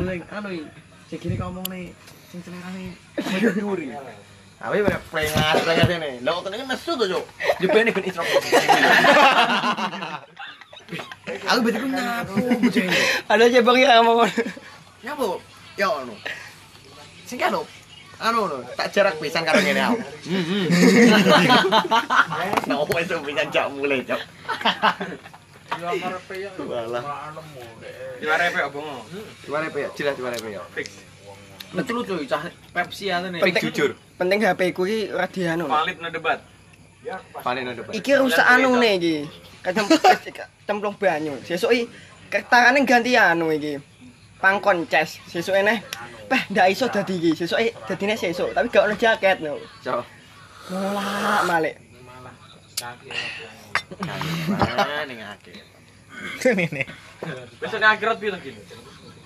Sing anu iki? Sing gini ngomong nih sing selerane nyuri. Tapi bener plengas plengas ini. Lah kok kan nesu to, Cuk. Jebene ben intro. Aku betul nyapu. Ada aja bang ya ngomong. Nyapa? Ya anu. Sing anu. Anu no, tak jarak pisan karo ngene aku. Hmm. Nah, opo itu pisan cak mulai, Cuk. Yo karepe ya. Walah. Nemu dek. Diwarepe apa ngono? Diware pe, jelas diware pe ya. Fix. Lucu-lucu cah Pepsi ane. Penting jujur. Penting HP ku iki ora dianu. Valid no debat. Iki rusak anu nih iki. Kacem cemplung banyu. Sesuk iki ketarane ganti anu iki. Pangkon ces. Sesuk eneh. Peh ndak iso dadi iki. Sesuk dadine sesuk, tapi gak ono jaket no. Cuk. Nolak malik. Malah Kangen ning akhirat. nih Besok ning akhirat piro gitu?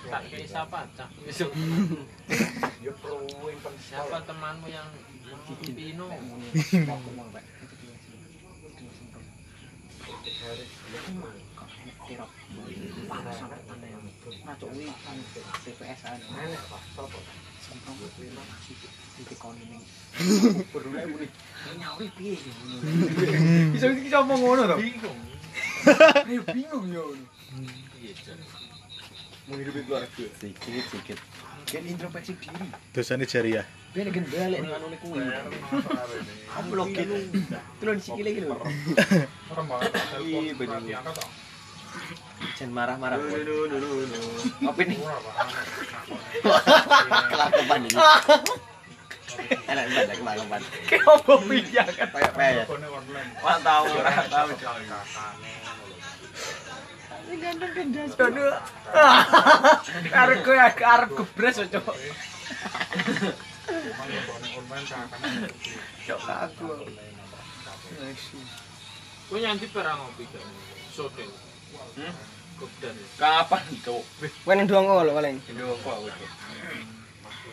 Tak kei siapa cah besok. Yo siapa temanmu yang Pino? TPS Nyauri piye iki? Iso iki ngomong ngono to? Bingung. Ayo bingung yo. Menghidupi keluarga. Sikit sikit. Kan introspeksi diri. Dosane jariah. Ben gen balik anu kuwi. Amplok gitu. Tulun sikile iki lho. Iya bener. Jangan marah-marah. Apa ini? Kelakuan ini. Enak banget kelakuan. Kayak opo piye kan? Kayak kayak. Wah tahu ora tahu. Arep kowe arep gebres cok. Cok aku. Kowe nyanti perang ngopi gak? Sote. Hmm? Kapan cok? Wen ndonga lho paling. Apa aku?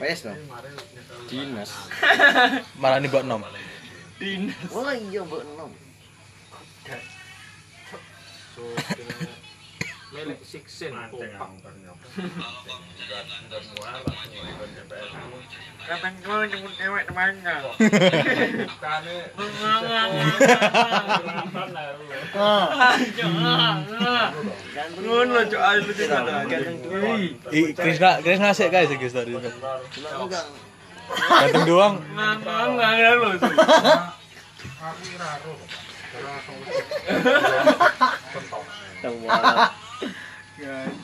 Wes to. Dinas. Malah ini buat nom. Dinas. Wah iya mbok enom. milik Siksin Kapan mangga? Krisna guys ya, guys tadi. Dateng doang.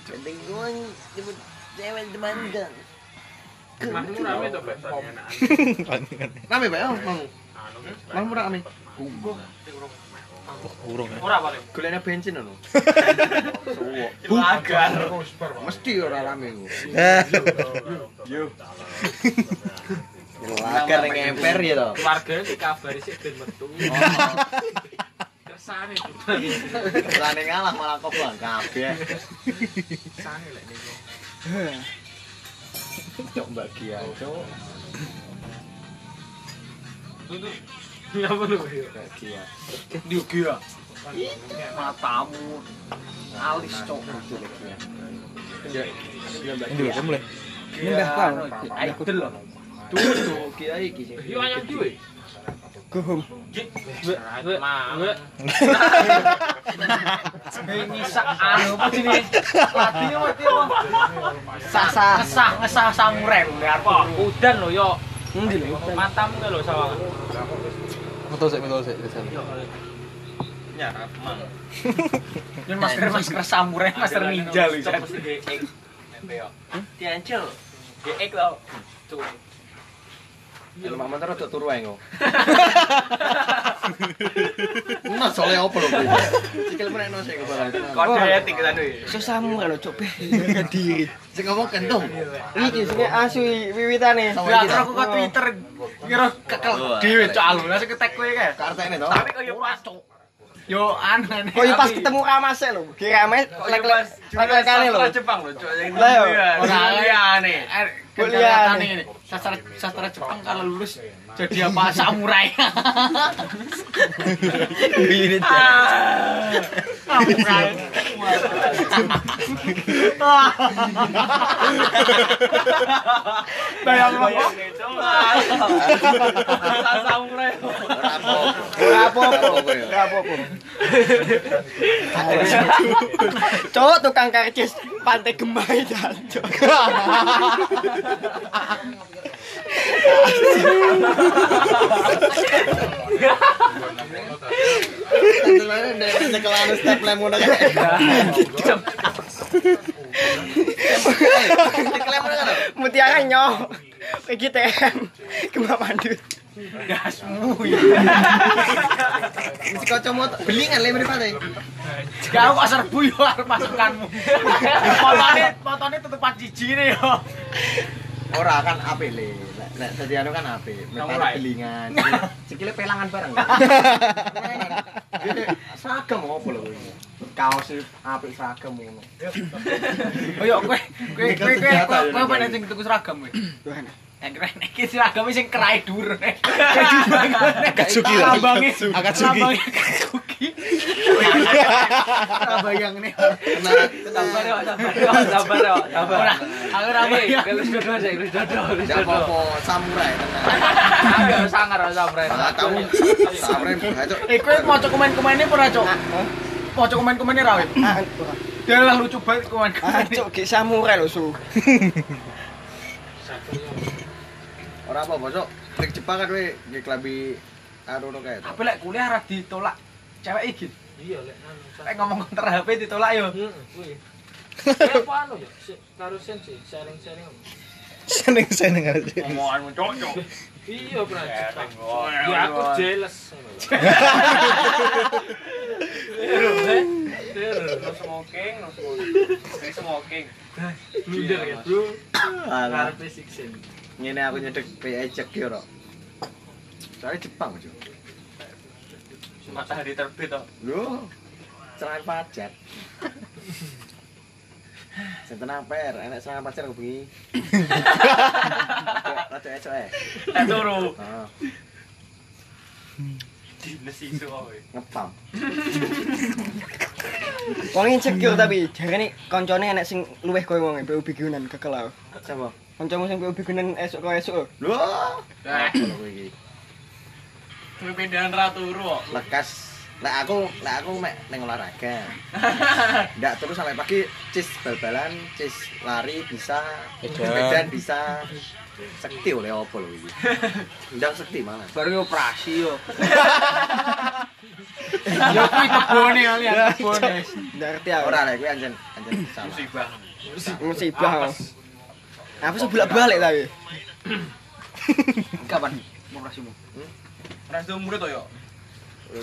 Penting gua nyebut cewek teman kan. Mahmu rame to Pak Rame Pak, oh, mau. Mau rame. Urung ya. Ora paling. Goleknya bensin ono. Lagar. Mesti ora rame ku. Yo. Lagar ning emper ya to. Keluarga dikabari sik ben metu. Tuh. Lane ngalah malah kok bang kabeh. Kersane lek niku. Cok bagian, cok. Ngapa lu? Bagian. Diogi ya. Matamu. Alis cok. ini lho, mulai. Bang. Ayo del lho. Tuh tuh kiai iki sing. Yo anyang duwe. Mawek. Ngisak anu apa sini? Latine mati apa? Sasa. Ngesah ngesah yo. Endi? Matamu lho mang. Masker masker masker ninja. Tuh. Iya, mama terus turu ae kok. Mas soalnya apa lho? Sikil menekno sik kepala. Kode etik kan kuwi. Susamu lho cok beh. Diri. Sing ngomong kentong. Iki sing asu wiwitane. Ya terus aku ke Twitter kira kekel dhewe cok alu. Langsung ketek kowe kae. Kartene to. Tapi kok yo pas cok. yo anu aneh kok pas ketemu ramase lho? Kira kelas lek lek kane lho Jepang lho cok yang kuliah ora kuliah nih? Eh, kuliah nih? sastra sastra Jepang kalau lulus jadi apa samurai. Ini samurai. Bayang lo. Samurai. Cok tukang karcis pantai gemai jancuk. Kelamaan step lem udah kan. Mutiara nyoh. PGTM ke Mbak Pandu. Gasmu ya. Mesti kacamata belingan le mripate. Gak kok serbu yo arep pasukanmu. Potone potone tutupan jijine yo. Ora kan apik le. Nek nek dadi anu kan apik. Samurai. Metane belingan. Sikile pelangan bareng. Seragam opo lho kuwi? Kaos apik seragam ngono. Oh yo kowe kowe kowe kowe kowe nek sing tuku seragam kowe. Yang keren iki seragame sing kerai dhuwur nek. Akatsuki lah. Lambange Akatsuki. lambange Akatsuki. Ora bayang nih. Kena Sabar yo, sabar yo, sabar yo, sabar. Aku bayang. Wis dodo aja, wis dodo, dodo. apa-apa samurai tenan. Aku sangar sabar. Ah, kamu samurai bacok. Eh kowe maca komen-komene ora, Cuk? Maca komen-komene ra, weh. Ah, Dia lah lucu banget komen-komene. cok gek samurai lho su. Ora apa-apa, Cok. Nek Jepang kan kowe nggih klambi anu no kae. Tapi lek kuliah ra ditolak cewek iki. Iya, lek anu. Lek ngomong konter HP ditolak yo. Heeh, kuwi. Apa anu Karo sen sih, sharing-sharing. Seneng-seneng aja. Omonganmu cocok. Iya, Bro. Ya aku jealous. No smoking, no smoking. No smoking. Blunder ya, Bro. Karepe siksen. Ngene aku nyedek PI cek yo, Rok. Soalnya Jepang, Cok. Matahari terbit toh. Lho. Serangan pajak. Sing tenang per, enek serangan pajak aku bengi. Rada ecok eh. Turu. Heeh, Dinas iso kowe. ngepam. Wong insecure tapi jarene koncone enek sing luwih koyo wong PU bigunan kekelau. Siapa? Kancamu sing PU bigunan esuk koyo esuk. Lho. Eh. Kalau kowe iki. Pindahan ra turu kok. lekas lek aku lek aku mek ning olahraga ndak terus sampai pagi cis bal-balan cis lari bisa sepedaan bisa sekti oleh opo lho iki ndak sekti malah Baru operasi yo. Yo kuwi kebone kalian kebone. Ndak ngerti aku. ora lek kuwi anjen anjen salah Musibah. musibah. Apa sih bolak-balik tapi? Kapan operasimu? Ora itu murid toh yo.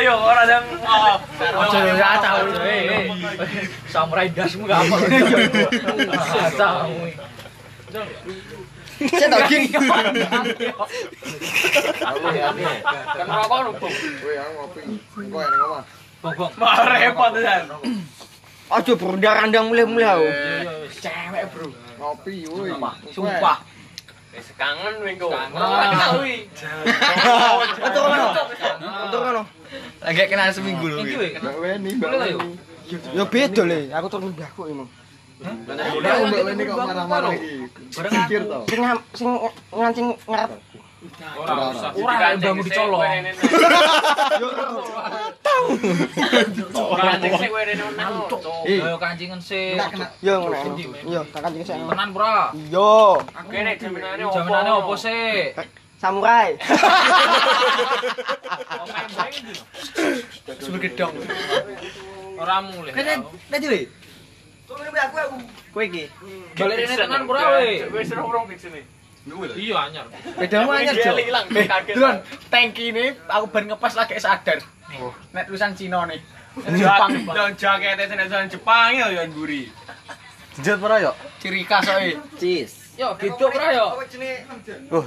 Ayo ora yang oh. Ojo ya tahu. Eh, samurai dasmu gak apa. Tahu. Saya tau gini. Kan rokok lho, Bung. kowe aku ngopi engko ya ning omah Bong-bong. Mah repot kan. Aduh berundang-undang mulai-mulai aku. Cewek, Bro. ngopi woi Sumpah. Wis kangen minggu. Kangen. Iki. Atur kono. Atur kono. Lagi kena seminggu loh. Iki weh. mbak Weni mbak Boleh lah, Weni Yo beda le, aku turun mbahku ini. udah mbak Weni kok marah-marah iki pikir to Sing sing ngancing ngarep. Ora usah. Ora ilmu dicolong. Ora nek sik wene nang. Eh. Kancingan sih. Enggak kena. Yo ngono. Yo tak kancing sik. Tenan, Bro. Yo, Kene jaminane opo? Jamanane opo sih? samurai. Sudah gedong. Ora mulih. Nanti weh. Kowe iki. Ini tenan, Bro, weh. Wis rong di sini. Iya, anyar. Bedamu anyar, Jo. Kaget. Duluan, tangki ini aku ben ngepas lagi sadar. Nek tulisan Cina nih. Jepang, dong jakete senesan Jepang ya yo mburi. Jujur para yuk. Ciri khas soe. cis Yo, gitu, Bro, yo. Uh,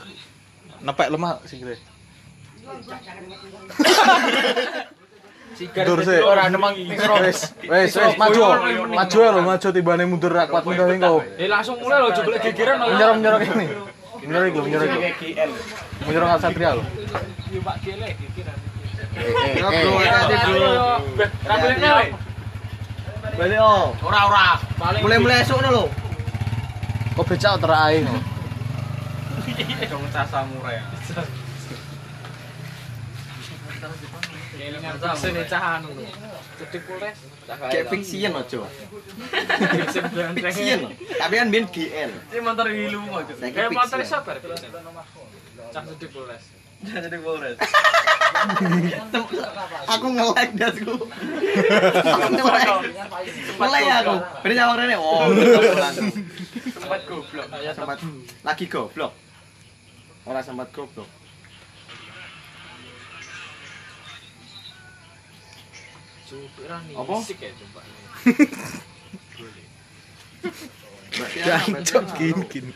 nepek lemah sih kira. Sigar ora nemang Wes, wes, wes maju. Maju lo, maju tibane mundur ra kuat mundur engko. Eh langsung mulai lho jebule gegeran lho. Menyerang menyerang ini. Menyuruh gue, menyuruh gue. Menyuruh Al Satria lo. Eh, eh, eh. Balik oh. Ora ora. Mulai mulai esok lo. Kok becak terakhir lo. Cah samurai. Sini cahan lo. Cetik polres. Kayak fiksian ojo. Fiksian. Tapi kan biyen GL. Ini motor hilu. Saiki Kayak motor fiksian. sabar. Cah cedik Polres. Jadi Polres. Aku nge-like dasku. Aku. Nge-like aku. Beri nyawang rene. Oh, Sempat goblok. sempat lagi goblok. Ora sempat goblok. Apa? Sik ya coba. Jancok gini gini.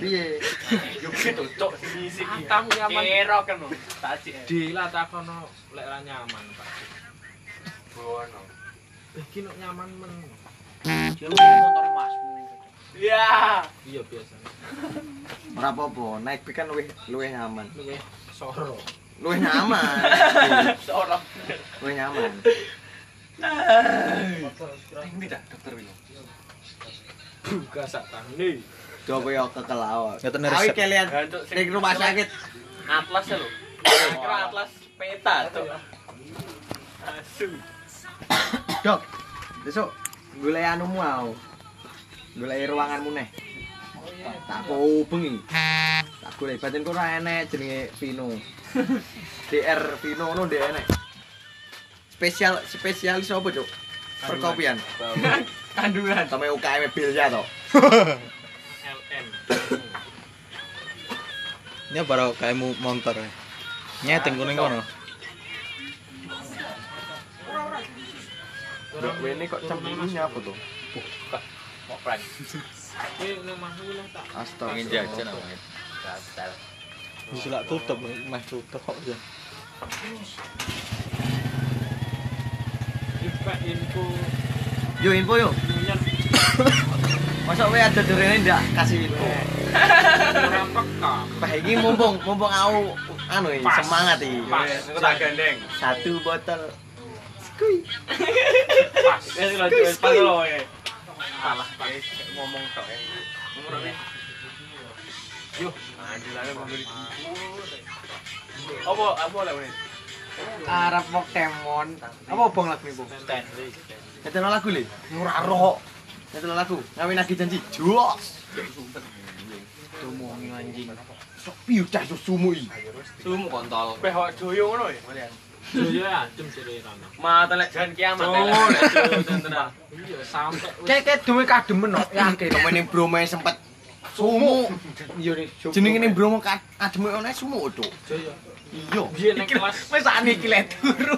Piye? Tamu nyaman. Kero kan lo. Tak cik. Dila takono lek ra nyaman, Pak. Bono. Eh ki nek nyaman men. motor masmu. Iya. Iya biasa. Ora apa-apa, naik kan luwih luwih nyaman. Luwih soro. Luwih nyaman. Seorang. Luwih nyaman. Dah dokter ini. Buka sak tangi. Coba yo kekelawak. Ngeten Awi resep. kalian ning rumah sakit. Atlas ya lo. Kira atlas peta tuh. Asu. Dok, besok golek anumu mau. Golek ruanganmu neh. Tak kau bengi. Tak golek batin kok ora enek jenenge Vino. DR Vino ngono ndek enek. Spesial spesialis apa, Cuk? Perkopian. Kandungan. Sama UKM Bilja to. LM. Ini baru kayak mau motor ya. Nyeteng kuning. Dok, ini kok cembulunya apa tuh? Mau prank. Nang masuk lah tak. Astaga. Ingin jajan namanya. Gatel. Dicelak tutup mah tutup kok ya. info. Yo info yo. Masa weh ada ini ndak? Kasih info. Pak iki mumpung mumpung aku anu semangat ini. Satu botol. Salah, Apa apa ini? Arab Pokemon. Apa bong lagu iku? Stanley. Nyetel lagu le. Ora roh. Nyetel lagu. Ngawin lagi janji. Jos. Domongi anjing. Sok piu dah sumu iki. Sumu kontol. Beh awak doyo ngono ya. Joyo ya adem sire rana. Mata lek jan kiamat. Oh, lek doyo tenan. Iya sampai wis Kayak kayak duwe kademen kok. Yakin temen ning Bromo sempet sumu. iya nih. Jenenge ning Bromo kademe ono sumu, Cuk. Joyo. Iya. Biyen ning kelas Wis sakniki lek turu.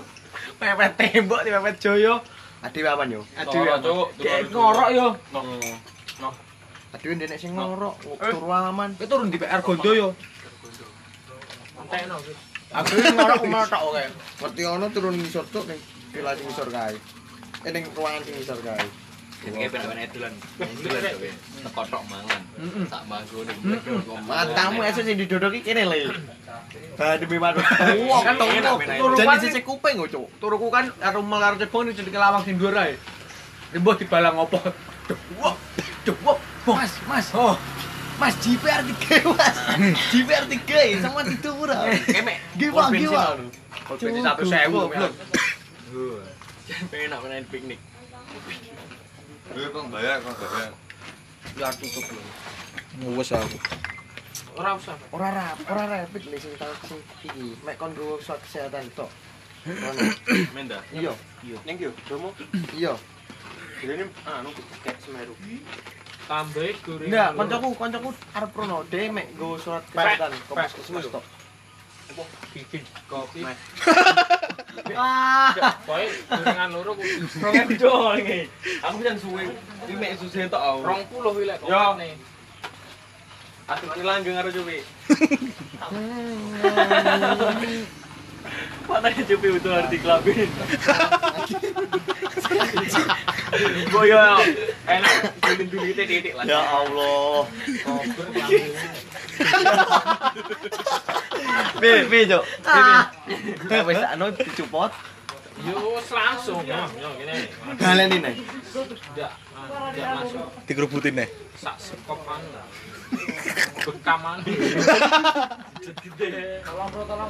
Mepet tembok di mepet Joyo. Adewe apa yo? Aduh, cuk. Kayak ngorok yo. No. Adewe ndek sing ngorok, turu aman. Itu turun di PR Gondo yo. Aku ini ngorok kumaha tok kae. Ngerti ono turun ngisor tok ning villa sing ngisor kae. Eh ning ruangan sing ngisor kae. Ini bener-bener edulan. Edulan kowe. Tekotok mangan. Sak manggo ning. Matamu esuk sing didodoki kene le. Bah demi madu. Wong Kan sisi kuping kok, Cuk. Turuku kan karo melar cebong di lawang sing dhuwur ae. Rembuh dibalang opo? Wah, wah, Mas, Mas. Oh. Mas JPR 3 Mas. JPR 3 sama itu murah. Kemek. Giwa giwa. Bensin satu. Pengen nak main piknik. Ya tutup lho. Ngewes aku. Ora usah. Ora rap, ora rapid le sing sing iki. Mek kon go suat kesehatan tok. Menda. Iya, Neng yo, domo. iya. Jadi anu kayak Semeru. Tambah goreng. Enggak, koncoku, koncoku arep prono dhewe mek go surat kesehatan ke puskesmas tok. bikin kopi. Ah, Pokoke gorengan loro kudu Rongen dol iki. Aku jan suwe. Iki mek susah tok aku. 20 wile kok. Yo. nih. Aku ini langgeng karo cuwi. Matanya cupi itu harus dikelabin. Gue ya enak dulu dulu itu titik lah. Ya Allah. Pi, pi, Cok. Pi, pi. Wis anu dicupot. Yus langsung. Yo, yo ngene. Galeni nih. tidak Ndak masuk. Dikerubutin nih. Sak sekopan. Bekaman. Tolong, bro, tolong.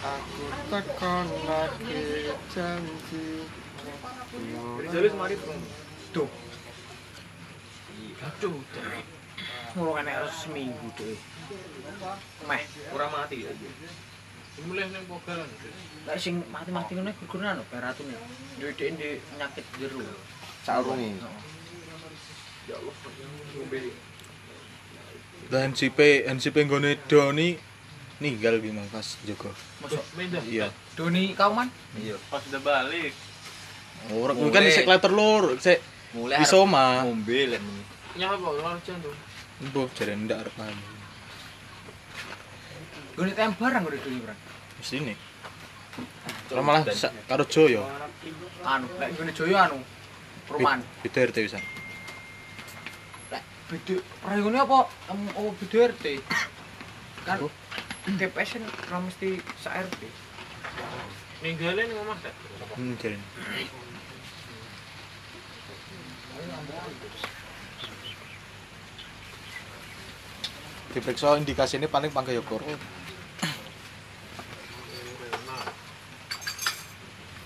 Aku tekan lagi janji. Jalis mari, Bro. Tuh. Aduh. Ngono kan harus seminggu tuh. Meh, Kurang mati ya. Mulai nang pogal. lek sing mati-mati ngene gurgurna lho beratune. Duwe penyakit jero. Saurungi. Dan NCP NCP nggone Doni ninggal ki Mang pas Joko. Masuk. Iya. Doni kauman? Pas udah balik. Ora kan sik kleter lur, sik Mulai isoma. ngombe lek. Nyapa. Mbok jare ndak arep anu. Doni tem barang udah doni barang. Mesti ini. Ora malah sak karo Joyo. Anu, lek doni Joyo anu. Perumahan. Beda RT pisan. Lek beda rayone apa? Em, Oh, beda RT. Kan TPS kan ora mesti sak RT. Ninggalin ning omah tak. Hmm, jare. Diperiksa indikasi ini paling panggayokor.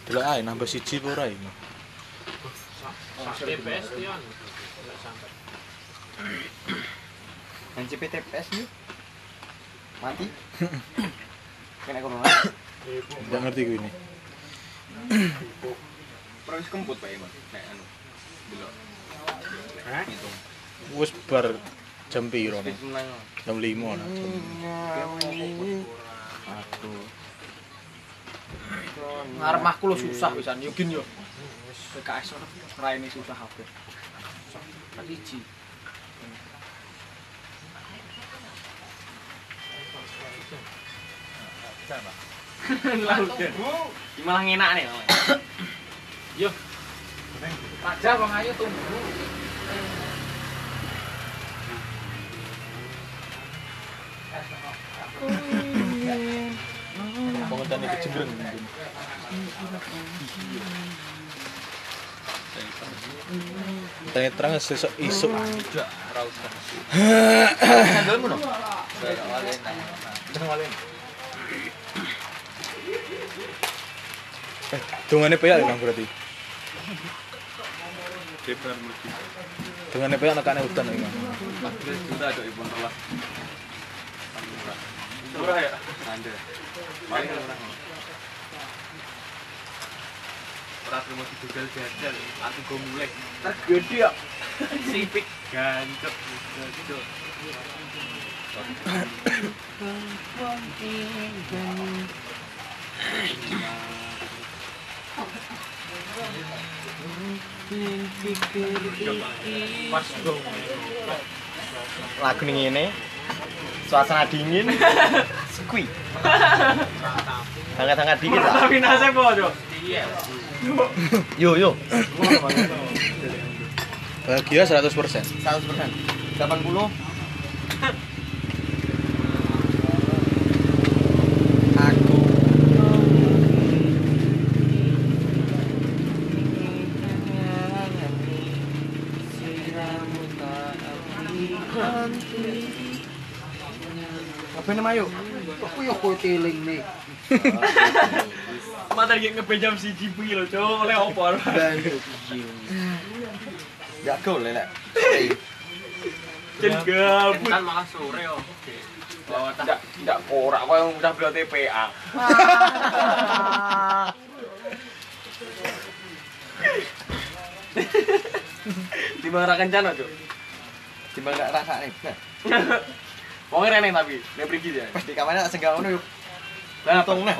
Delok ae nambah siji apa ora ini. TPS anu. Nggak sampai. NCP TPS nih. Mati. Kena corona. Ndak ngerti gue ini. Pernah kemput Pak Iman. Nek anu. Delok. Hitung. Wis bar jam piro nih? Jam 5 nah. Aku. Ngarep mahku lo susah pisan yo gin yo. PKS ora raine susah kabeh. Kan siji. Malah ngenak nih. Yo. Raja Bang Ayu tunggu. Pengetane kejembreng. Tanya terang sesuk isuk. Sandalmu no? Eh, peyak kan berarti. Dungane peyak nekane udan iki. Sudah ada ibu telah. Murah ya? Anda. Paling murah. Ora terima didugal jajal, aku go mulai. Tergede ya. Sipik. Lagu ngene. Suasana dingin. Squee. Hangat-hangat dikit lah. Tapi Jo. Iya. Yo yo. Bahagia 100%. 100%. 80. Aku Apa nama yuk? Teling nih. Mata lagi ngepejam si Jibi lo, Jo. Oleh opor. Gak go lelek. Jadi gabut. Kan malah sore. Oh, tidak tidak korak kok yang udah beli TPA. Timbang ra kencana, Cuk. Timbang gak rasa nih. Wong rene tapi, nek pergi dia. Pas di kamarnya tak segal ngono yuk. Lah Tong neh.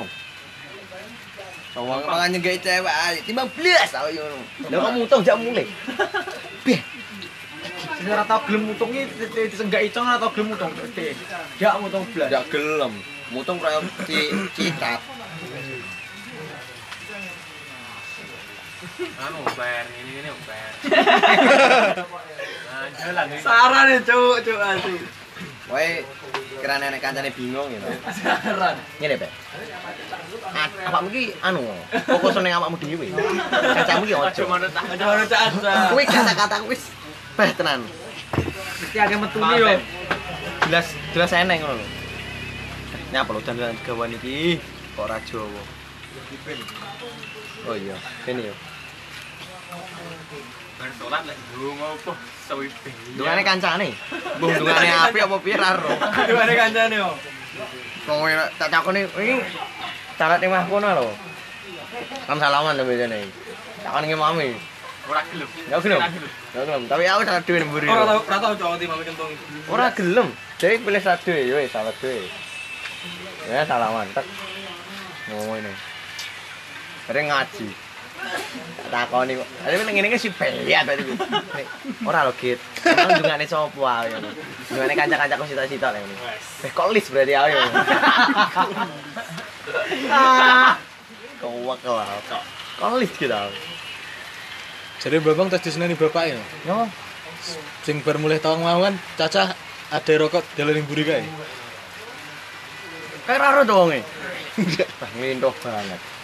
Sawang mangan nyegek cewek ae. Timbang blas ayo ngono. Lah kamu tong jak mulai. Beh. Sing ora tau gelem mutungi disenggaki cong ora tau gelem mutung. Gede. Gak mutung blas. Ndak gelem. Mutung kaya ci citat. Anu bar ini ini bar. Nah, jalan ini. Saran ya cuk, cuk asli. Wae kira nenek kancane bingung gitu. Saran. Ngene, Pak. Awakmu ki anu, fokus ning awakmu dhewe. Kancamu ki ojo. manut tak. Aja ono caca. Kuwi kata-kata wis beh tenan. Mesti ada metune yo. Jelas jelas eneng ngono lho. Nyapa lho dandan gawan iki kok ora Jawa. Oh iya, ini yo. Bar salat lek ndonga apa sawi be. Dungane kancane. Mbung dungane api apa piye ra ro. Dungane kancane yo. Wong tak takoni iki cara temah kono lho. Kan salaman to bedane. Takon iki mami. Ora gelem. Ya gelem. Ya gelem, tapi aku sak dhewe mburi. Ora tau ora tau cok di mami kentung. Ora gelem. Jadi pilih dhewe yo wis salah dhewe. Ya salaman tek. Ngomong ini. Sering ngaji. Takoni kok. Tapi ning ngene iki si bayat tadi. Ora lho, Git. Emang dungane sapa ae ngono. Dungane kanca-kancaku sita-sita lek ngono. Eh kok lis berarti ae. Kowak kok. Kok lis gitu. Jadi Bambang tes diseneni bapak ya. Yo. Sing bar mulai tawang mau kan cacah ada rokok dalan mburi kae. Kayak raro to wonge. Wah, ngintoh banget.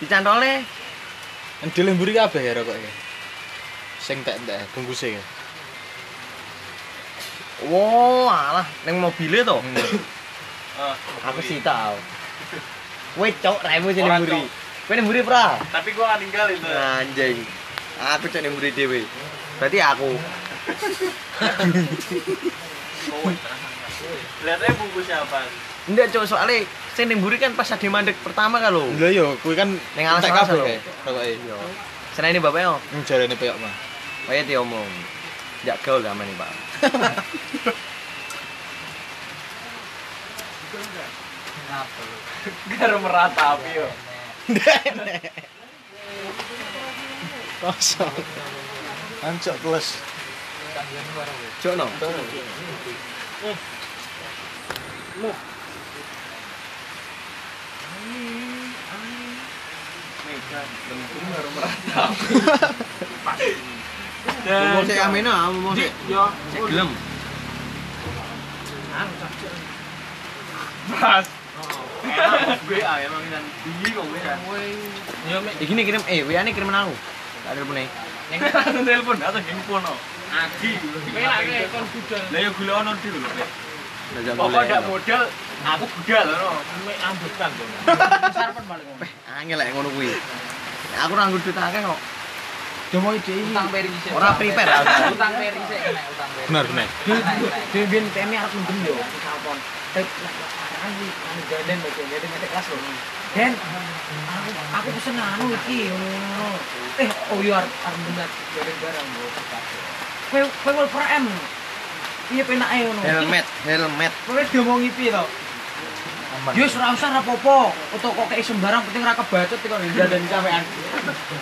Dicantole Kan dalan mburi kabeh ya rokoknya. Sing tak entek bungkuse ya. Wow, alah, neng mobilnya to. Ah, Aku sih tahu. Wait, cok, raimu sini Ora, mburi. Cok. Kowe ning mburi pra? Tapi gua gak ninggal itu. Anjing. Aku cok ning mburi dhewe. Berarti aku. Lihatnya bungkusnya apa? Enggak, cok, soalnya sing ning mburi kan pas ade mandek pertama kan lho. Lah yo kuwi kan Ning alas kabeh lho. kae rokoke. Yo. Seneng ini bapak yo. Jarene peyok mah. Kaya diomong. Jak gaul sama nih, Pak. Gara meratapi yo. Kosong. Ancok kelas. Cok no. ikan belum baru mau saya amena mau saya saya gelem Mas. WA emang dan di kok kirim eh WA ne kirim aku. Telepon e. Telepon atau handphone. Adi. Kowe lak kon budal. Lah yo golek ono lho. Pokok ndak modal, aku budal no. Mek ambutan to. Sarapan paling. Angel lek ngono kuwi. Aku ora ngudut akeh kok. Jomo ide Utang peri sik. Ora prepare aku. Utang peri sik kena utang peri. Benar benar. Dia biar TM harus mendem yo. Telepon. Tek kan di kan ganden baca jadi mete kelas loh. Den, aku aku pesen anu iki ngono. Eh, oh iya arep arep bener bareng barang bro. Kowe kowe wal per M. Iya penake ngono. Helmet, helmet. Kowe diomongi piye to? Yo wis ora usah rapopo. Foto kok kayak sembarang penting ra kebacot kok dan sampean.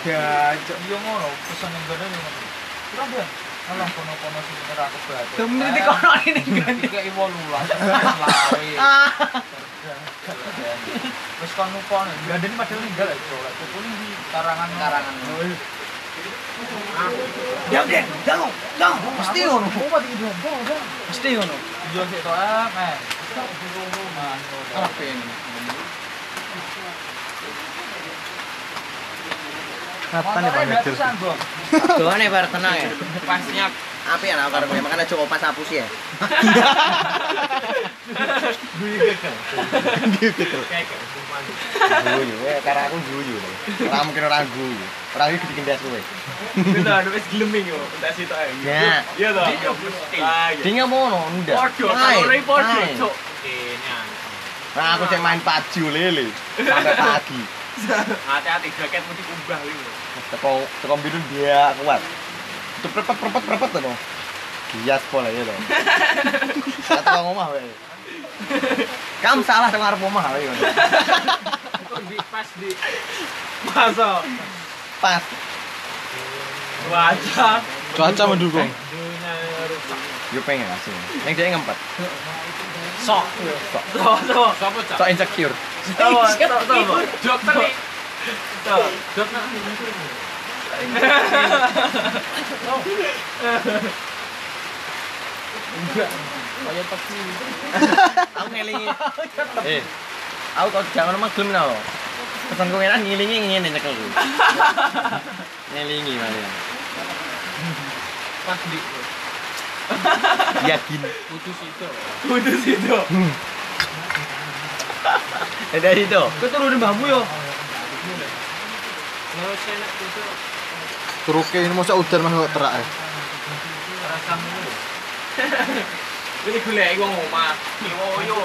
Gajok yo ngono, pesen ning ngono. Ora ben. Alah kono-kono sing ora kebacot. Demen iki kono ini ganti kayak 18. Lawe. Wis kon nih, gandeng padahal ninggal ya, Bro. Ya, jangan, jangan, jangan. pasti ngono. Mesti ngono. Ya. nih ya. api ana karo kowe aja opas apus ya. Gue ya Guyu, eh karena aku guyu. Ora mungkin ora guyu. Ora iki dikendas kowe. Kita ada wis gelem yo, entek sitok ae. Ya. Iya toh. Ah, iya. Dia ngono ndak. Podo, cuk. Kene. Nah, aku cek main paju lele sampai pagi. Hati-hati jaket mesti kubah iki. Teko teko biru dia kuat. Prepet to. Gias pola ya to. Teko ngomah wae. Kamu salah arep omah wae ngono. Kok di pas di masa Pas. wajah Cuaca mendukung. Yo pengen asli. Ning dia ngempet. Sok. Sok, sok. Cak? Sok insecure. Sopo, sopo, sopo. Dokter. Sok, dokter. Aku ngelingi. Eh. Aku kok jangan mah gelem no. Pesan kowe enak ngilingi ngene nyekel ku. Ngelingi malah. Pas di Yakin. putus itu. Putus itu. Eh dari itu. Keturunan mbahmu yo. Kalau saya nak itu Turuke ini masa udan mah kok terak. eh. rasa mulu. Ini gula iku ngomah. Oh yo.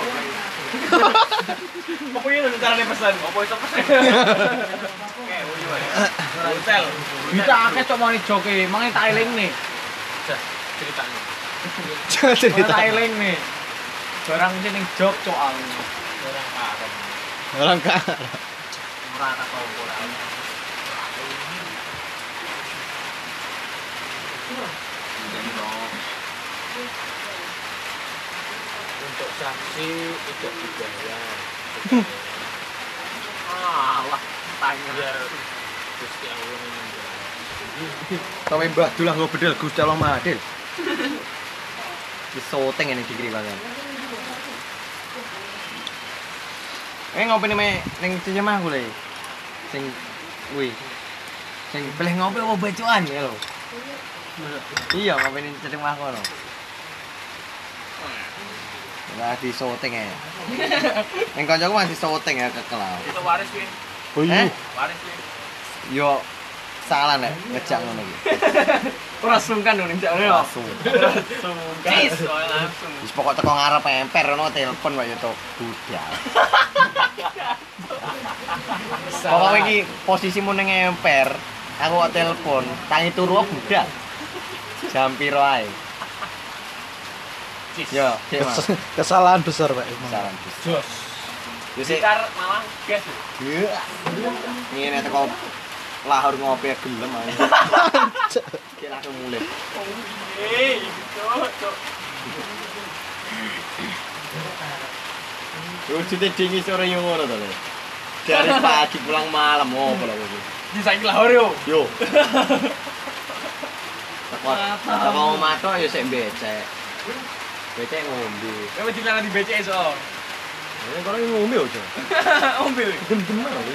Pokoknya itu caranya pesan. Apa itu pesan? Oke, oh yo. Hotel. Bisa akeh cok mau joke, mangi tak eling nih. Mangi cerita. tak eling nih. Barang sing ning jog cok aku. Orang parah. Orang kah. Merata kau bola. Untuk sanksi tidak dibayar. Alah, tanya. Biar Gusti Allah menjawab. Kowe mbah dulah nggo bedel Gusti Allah Maha Adil. Di soteng ini dikiri banget. Eh ngopi nih me neng cemah aku le. Sing kuwi. Sing pilih ngopi apa bacoan ya lo. Iya ngopi ning cemah aku lo. Lah di soteng ya. Neng kancaku masih soteng ya kekelau. Itu waris win. Boyu. Eh? Waris win. Yo salah nek ngejak ngono iki. Ora sungkan dong ning jane yo. Langsung. Cis, soalnya langsung. Wis pokok teko ngarep emper ono telepon wae to budal. Pokoknya iki posisimu ning emper, aku kok telepon, tangi turu kok budak. Jam piro ae? Yo, Mas. Kes- Kesalahan besar, Pak. emang. Saran. Jos. Yo sik. Sekitar Malang gas. Iya. Ngene teko lahor ngopi gelem ae. Kira aku mulai. Eh, gitu, cok. Wujudnya dingi sore yo ngono to, Le. Dari pagi pulang malam ngopo lho iki. Di saiki lahor yo. Yo. Teko teko omah tok yo sik becek. Becek ngombe. Kamu di di BCS oh. Ini kalau ngombe aja. Ombil. Dem-dem aja.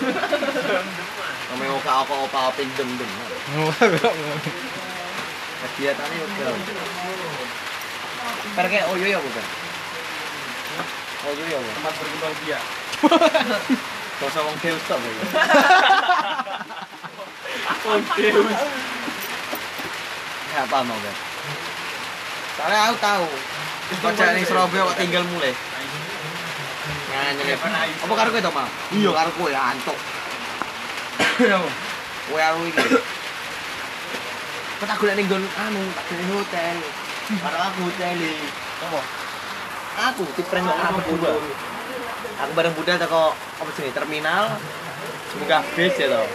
Kami oka oka opa opin dem-dem. Kegiatannya udah. Perke oyo ya bukan. Oyo ya bukan. Tempat berkembang biak. Kau sama wong deus tok ya. Oh, Deus. Ya apa mau kan? Soalnya aku tahu. Kocak ning Surabaya kok tinggal mulai. Nganyel. Apa karo kowe to, Mam? Iya, karo kowe antuk. Kowe aku iki. Kok tak golek ning nggon anu, tak golek hotel. Karo aku hotel iki. Apa? Aku diprank kok aku berdua. Aku bareng budal teko apa sih terminal. Semoga bis ya toh.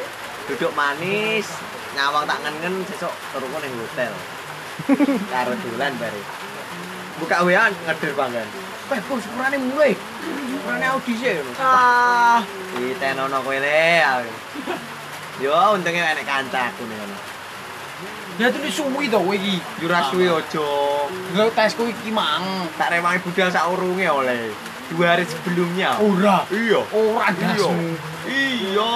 Duduk manis, nyawang tak ngen sesuk turu ning hotel. Karo dolan bare. Buka WA ngeder banget. Weh, bos, sepurane mulai. Sepurane audisi ngono. Ah, ditenono kowe le. aku. Yo, untungnya enek kancaku nih ngono. Ya disuwi to kowe iki. Yo ra suwe aja. Nggak tes kowe iki mang. Tak rewangi budal sak urunge oleh. Dua hari sebelumnya. Ora. Iya. Ora Iya. Iya.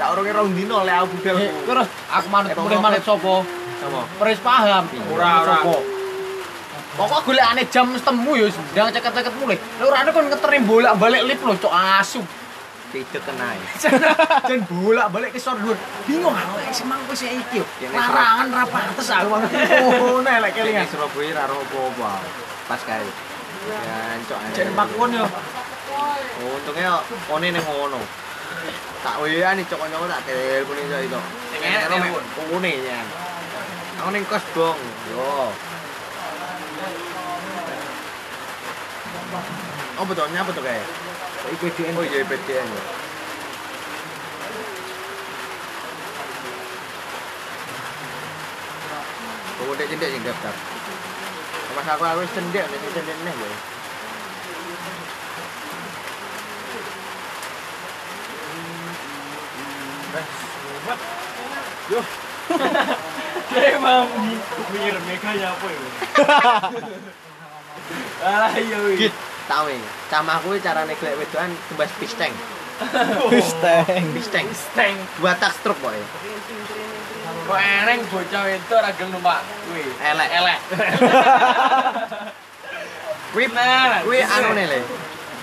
Sak urunge rong dino oleh aku budal. Eh, Terus aku manut Emang mulai manut sapa? Sama. Peris paham. Ora, ora. Sapa? Pokok golekane jam setemu ya ndang ceket-ceket mulai. Lha ora ada kon ngeterim bolak-balik lip lho cok asu. Pidek kenai. Jan bolak-balik ke sor dhuwur. Bingung aku lek semang kowe sik iki yo. Ya, nek Larangan ra pantes aku mang. Oh, lek kelingan. Kelingan Surabaya ra ro apa-apa. Pas kae. Ya, encok ae. Cek pakon yo. Oh, untungnya one ning ngono. Tak WA nih cok-cok tak telepon iso itu. Sing enak telepon. Ngene ya. Aku ning kos, Bong. Yo. Oh betul, nyapa tuh kayak? IPDN. Oh iya IPDN ya. Aku udah cendek sing daftar. Pas aku aku wis cendek sing cendek neh ya. Dia emang mikir mega ya apa ya? Alah iya wih. Git, tau nih. Sama aku carane glek wedoan kembas pisteng. Pisteng. Pisteng. Teng. Dua tak struk kok ya. Kok eneng bocah itu ora gelem numpak kuwi. Elek. Elek. Kuwi Nah, kuwi anu ne le.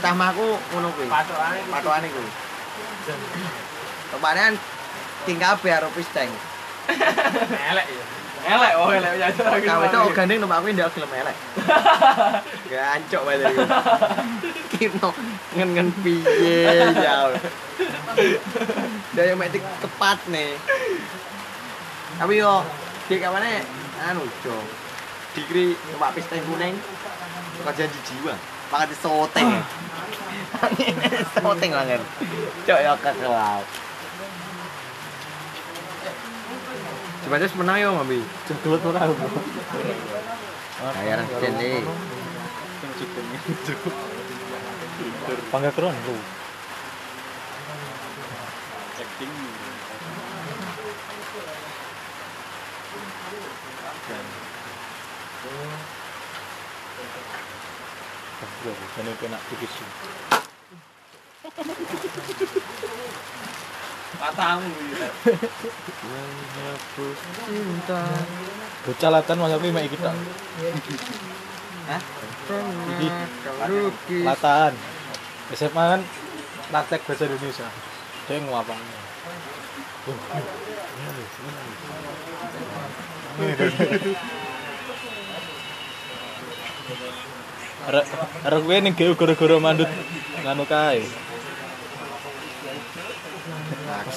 Sama aku ngono kuwi. Patokane Patokane kuwi. Kemarin tinggal biar pisteng. elek ya. Elek oh elek ya ora gelem. Kamu itu gandeng numpak kuwi ndak gelem elek. Gancok wae iki. Kino ngen-ngen piye jauh. Daya mek tepat nih. Tapi yo di kawane anu jo. Dikri numpak pisteng kuning. Kajian di jiwa. Pakai soteng. Soteng banget. Cok ya kekelau. Sebenarnya menang ya, Mami. Jenggelut ora aku. Bayar jene. Pangga keron lu. Acting. Kena tipis. Matamu ya. Cinta. Bocah latan masa kuwi mek kita. Hah? Iki latan. SMA kan praktek bahasa Indonesia. Dia ngapang. Arek arek kowe ning gara-gara mandut nganu kae.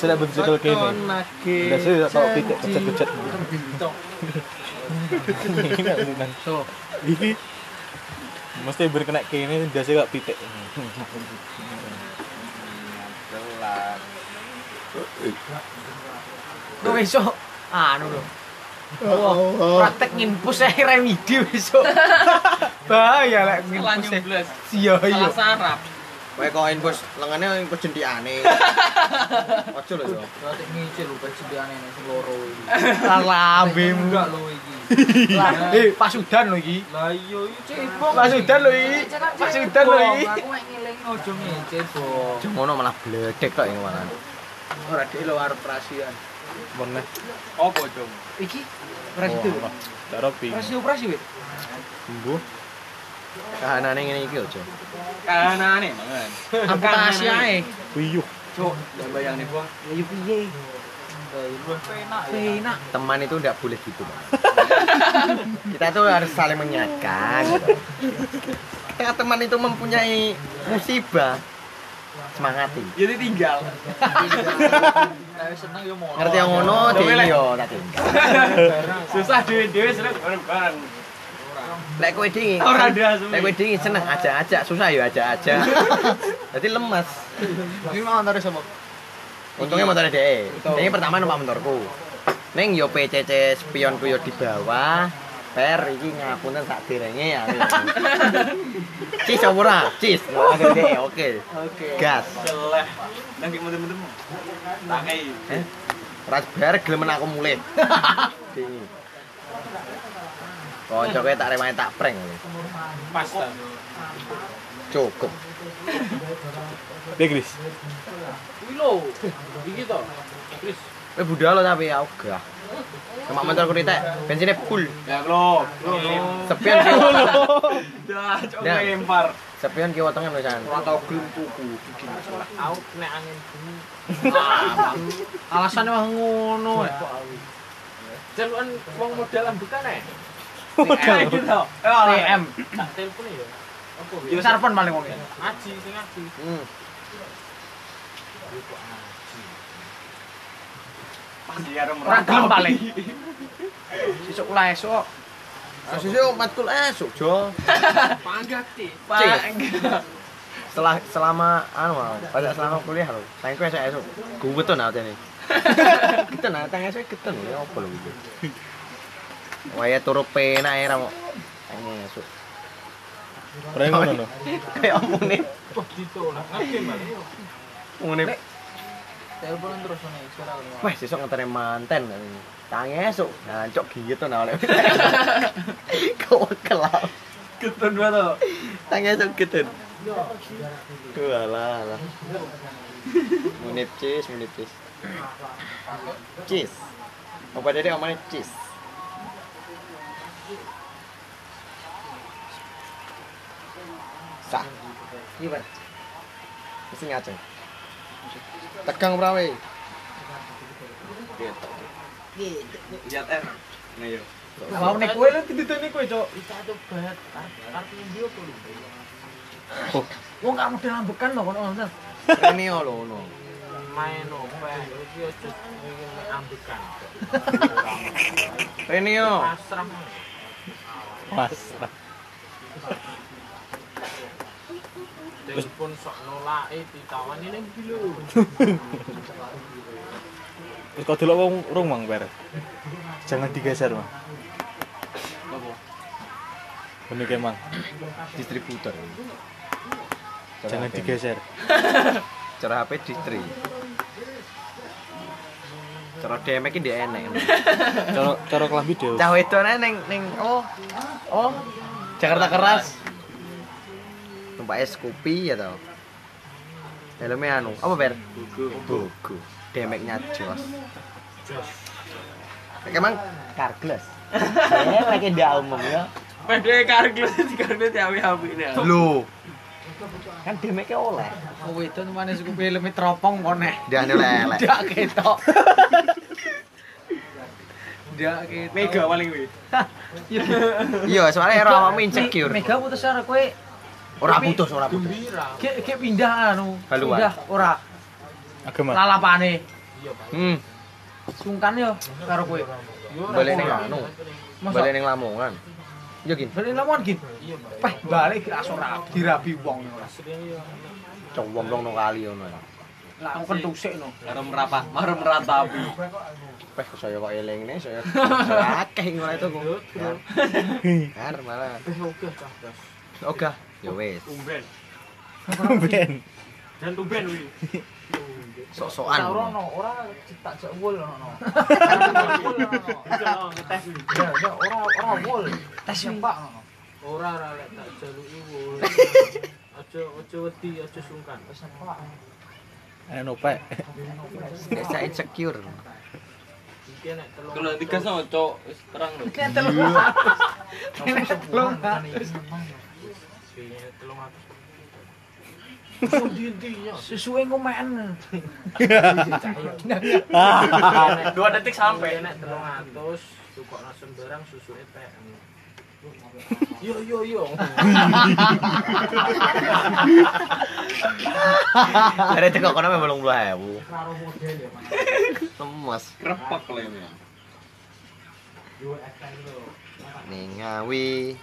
Bentuk sikil kene. Biasanya tak tau pitik kecet-kecet. So, iki mesti berkena kene biasa gak pitik. Lu besok anu lho. Wah, praktek ngimpus ae remedi besok. Bahaya lek ngimpus. Blas. Iya iya. Salah sarap. Kowe kok infus lengane infus jendikane. Ojo lho yo. Praktek ngicil lho ben sediane nek sing loro iki. Lambemu. Enggak lho iki. Lah, eh pasudan lho iki. Lah iya iki cebok. Pasudan lho iki. Pasudan lho iki. Aku mek ngeling ojo ngicil, Bong. Ngono malah bledek kok yang mana. Ora dhek lho arep rasian. Meneh. Apa, Jong? Iki operasi itu. Daropi. Operasi operasi wit. Sembuh. Kahanane ngene iki ojo. Kanane mangan. Amputasi ae. Wiyuh. Cuk, ya bayang nih gua. Ya piye? Penak. Penak. Teman itu enggak boleh gitu. Kita tuh harus saling mengingatkan. gitu. Ketika teman itu mempunyai musibah, semangati. Jadi tinggal. Seneng yo mono. Ngerti yang ngono, dhewe Lek. yo tadi. Susah dhewe-dhewe seret bareng-bareng. Lek kowe dingin. Ora suwi. Lek kowe dingin seneng ajak-ajak, susah yo ajak-ajak. Jadi lemas. Iki mau antar sapa? Untungnya motornya DE. Ini pertama numpak motorku. Neng yo PCC spionku yo di bawah. Per iki ngapunten sak direnge ya. Cis apa ora? Cis. DE oke. Oke. Gas. Celeh. Nang ki muter-muter. Tak kei. Eh? Ras bar gelem aku mulih. Dingin. Koncoke tak remane tak prank. Pas ta. Cukup. Piye, Gris? Kuwi lho. Iki to. Chris. Eh budal lo tapi aku gak. Kemak motorku ditek, bensinnya full. Ya lo. Lo. Sepion ki. Dah, cok Dah. lempar. Sepion ki wetenge lho San. Ora tau gelem tuku. Out nek angin bunyi. Alasannya mah ngono ya. Jaluan wong modalan bukan eh. TM. Eh gitu. Eh TM. Tak telepon ya. Apa? Yo sarpen paling wong ya. Aji sing aji. Hmm. Pasti arep Ora gelem paling. Sesuk lah esuk. Asisnya matkul esuk, Jo. Panggak ti. setelah selama anu mau pada selama kuliah lo saya kue saya esok gue betul nanti nih kita nanti esok kita nih apa lo gitu Waya turu penak ya ra kok. Ayo esuk. Ora ngono lho. Kayak omongnya. Ngene. Teleponan terus nih, sekarang. Wah, sesuk ngenteni manten. Tangi esuk. Jancuk gitu nah oleh. Kok kelap. Ketun banget. Tangi esuk gitu. Walah, alah. Munip cheese, munip cheese. Cheese. Apa dede omongnya cheese? Sah. Iya, Pak. Mesti ngaceng. Tegang prawe. Lihat eh. Nah yo. Mau nek kowe lho ditutune kowe, Cok. Kita banget. Kartu dia apa lu? Oh, Wong gak model ambekan lho kono ngono. Renio lho ngono. Main opo? Iki ojo ngene ambekan. Renio. Pasrah. Mas. Telepon sok nolake ditawan ini iki lho. Terus kau delok wong rung mang per. Jangan digeser, Mang. Bener kayak Mang. Distributor. Jangan digeser. Cara HP distri. Cara demek iki ndek enek. Cara cara kelambi dhewe. Cah wedone ning ning oh. Oh. Jakarta keras. Numpak es kopi ya tau. Helmnya anu, apa ber? Buku. Buku. Demeknya jos. Jos. Emang kargles. Eh, pakai ndak umum ya. Pede kargles dikarne api-api ini. Lho. Kan demeknya oleh. Kowe itu mana suku film teropong kone. Dia ane lelek. Ndak ketok. Ndak ketok. Mega paling kuwi. Iya, soalnya era awakmu insecure. Mega putus arek kowe Ora putus, ora putus. Gembira. Gek gek pindah anu. Haluan. Pindah ora Agama. lalapane. Hmm, Sungkan yo karo kowe. balik ning anu. Balik ning Lamongan. Yo gin, Balik lamongan gin. Peh balik gak ora dirabi wong. cowong nang kali ngono. Lah kentuk sik no. Karo merapa, karo meratapi. Peh saya kok eling nih, saya akeh ngono itu kok. Kar malah. Oke. Oke, ya wis. Tumben. Ben. Dan tumben kuwi. Sok-sokan. Ora no, ora cetak jak wol no. Ngetes kuwi. Ya, ya ora ora wol. Tes mbak no. Ora ora lek tak jaluki wul. Aja aja wedi, aja sungkan. Wis apa? Anu pek. Nek saya insecure. Kalau digas sama cok wis terang lho. Kayak telung. Kayak telung. Intinya telung Sesuai ngomen. Dua detik sampai. Nek telung atus, tukok nasem barang susu. Yo yo yo. Ada cekok kono belum belah ya, Bu. Karo model ya, Mas. Ya. ngawi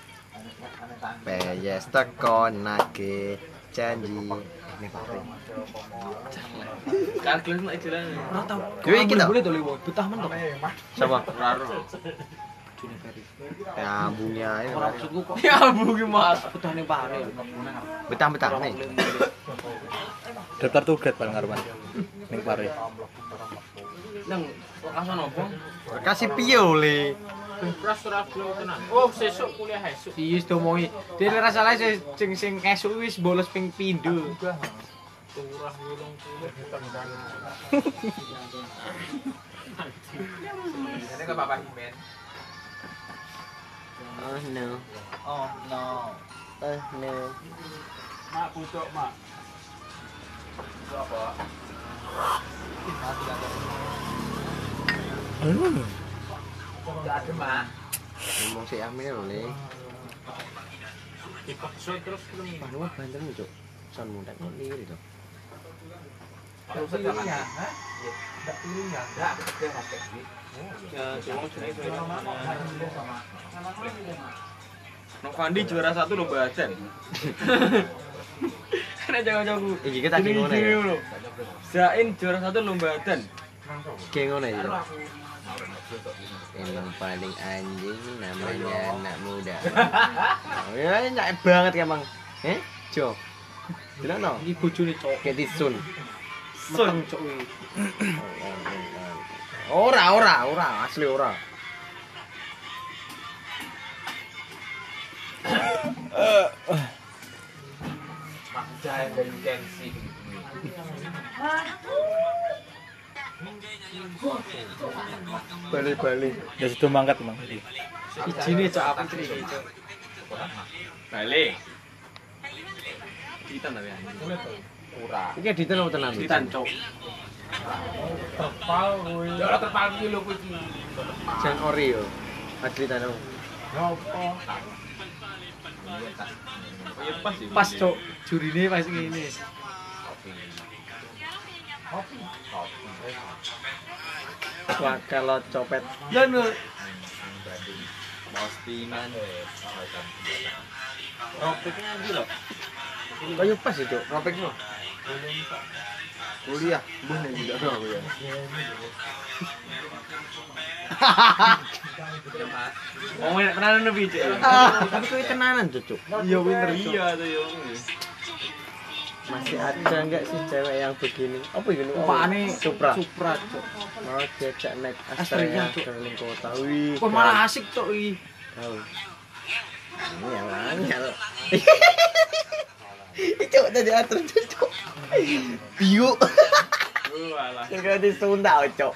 Peyes teko nage janji. Ini pare. Kargles nek jalan. Ora tau. Yo, iki tau. Boleh to liwat. Betah mentok. Siapa? Raro. Ya bunga ini. Ora maksudku kok Ya bu ki Mas. betah ning pare. Betah-betah nih. Daftar tugas paling ngarepan. Ning pare. Nang kasan opo? Kasih piye oleh? Ora tenan. Oh, sesuk kuliah esuk. Iya, do mowi. Dene ra salah sing sing esuk wis bolos ping pindho. Turah. Ini. Oh no. Oh no. Oh no. Mak butuh mak. Butuh apa? Tidak ada mak. Ngomong si Amin lho, Le. Dipaksa terus belum. Wah, banten nih, Cuk. Son muda kok lirik to. Terus aja kan. Enggak pilihnya. Enggak, dia pakai ini. Ya, cuma jenis itu. Novandi juara satu lomba ajan. Karena jangan jago. Iki kita ki ngono ya. Zain juara satu lomba adan. Ki ngono ya. Emang paling anjing namanya anak muda. Oh, ya nyai banget emang. Eh, Jo. Tidak no. Iki bojone cok. Kayak Sun. Sun cok. Ora, ora, ora, asli ora. Jangan intensi. Bali-bali. Ya sudah mangkat emang. Ijine cok cerita cok. Balik. Kita tapi Ora. Iki editan apa tenan? Ditan cok. terpal kuwi. Ya ora terpal iki lho kuwi. Jan Oreo. Asli tanah. Ya pas sih. Pas cok. Jurine pas ngene. Wah, kalau copet. Ya nu. Postingan. Ropeknya ini lo? Kayu pas itu, ropeknya. Kuliah, bukan yang tidak tahu ya. Hahaha. Oh, kenalan lebih cek. Ah. Tapi kau kenalan iya, iya, tuh, Iya, bener. Iya, tuh. Masih ada nggak sih cewek yang begini? Apa ini? Oh, Apane? Supra. Supra cok. Mau diajak naik Astrea, keliling kota. Wih. Kok malah asik cok iki. Tahu. Ini yang angel. Itu tadi atur cucu. Biu. Walah. Yang kau disuntak cok.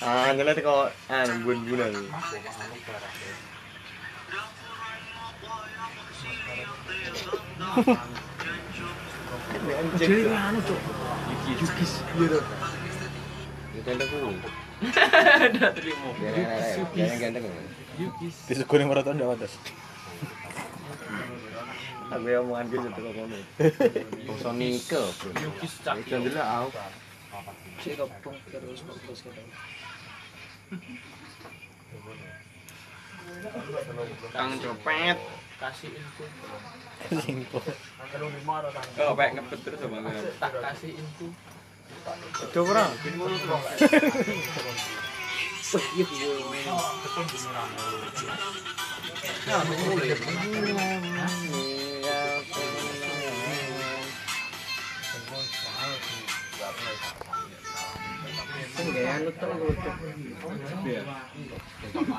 Ah, ngeliat kok ah bun-bunan. Anjing. Jadi anu, Cok. Yukis. Iya, Dok. Ganteng ku. Ada terima. Yukis. Ganteng. Yukis. Disukuni maraton enggak wadas. Aku yang Yukis aku. Cek terus terus. Kang copet. Kasih info. Info. Oh, baik ngepet terus sama gue. Tak kasih info. Itu bro. Enggak ya, lu gue